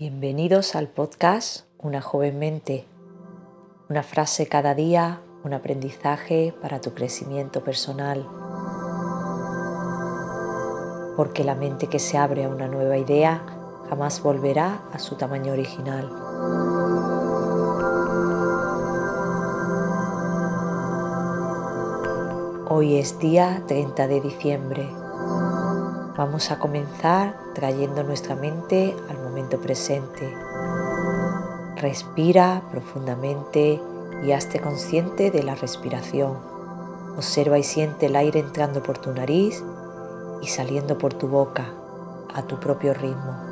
Bienvenidos al podcast Una joven mente. Una frase cada día, un aprendizaje para tu crecimiento personal. Porque la mente que se abre a una nueva idea jamás volverá a su tamaño original. Hoy es día 30 de diciembre. Vamos a comenzar trayendo nuestra mente al momento presente. Respira profundamente y hazte consciente de la respiración. Observa y siente el aire entrando por tu nariz y saliendo por tu boca a tu propio ritmo.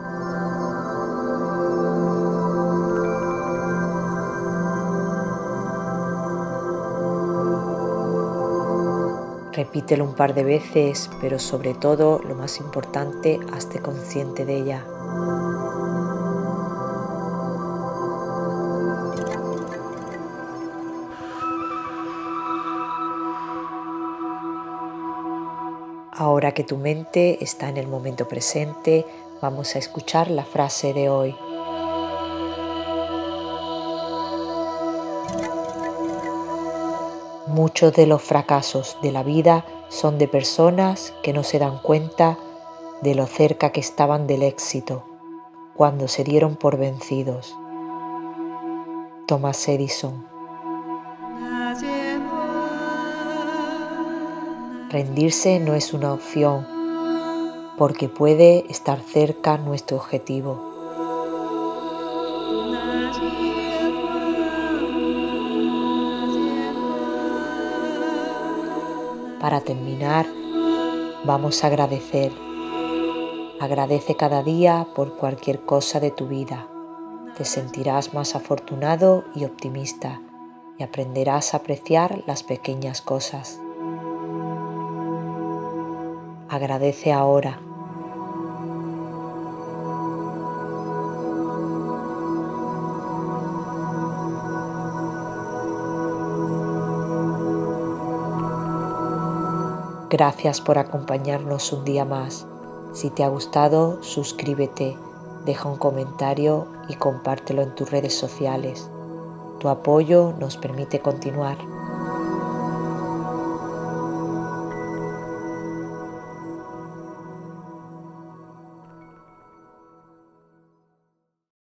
Repítelo un par de veces, pero sobre todo, lo más importante, hazte consciente de ella. Ahora que tu mente está en el momento presente, vamos a escuchar la frase de hoy. Muchos de los fracasos de la vida son de personas que no se dan cuenta de lo cerca que estaban del éxito cuando se dieron por vencidos. Thomas Edison. Rendirse no es una opción porque puede estar cerca nuestro objetivo. Para terminar, vamos a agradecer. Agradece cada día por cualquier cosa de tu vida. Te sentirás más afortunado y optimista y aprenderás a apreciar las pequeñas cosas. Agradece ahora Gracias por acompañarnos un día más. Si te ha gustado, suscríbete, deja un comentario y compártelo en tus redes sociales. Tu apoyo nos permite continuar.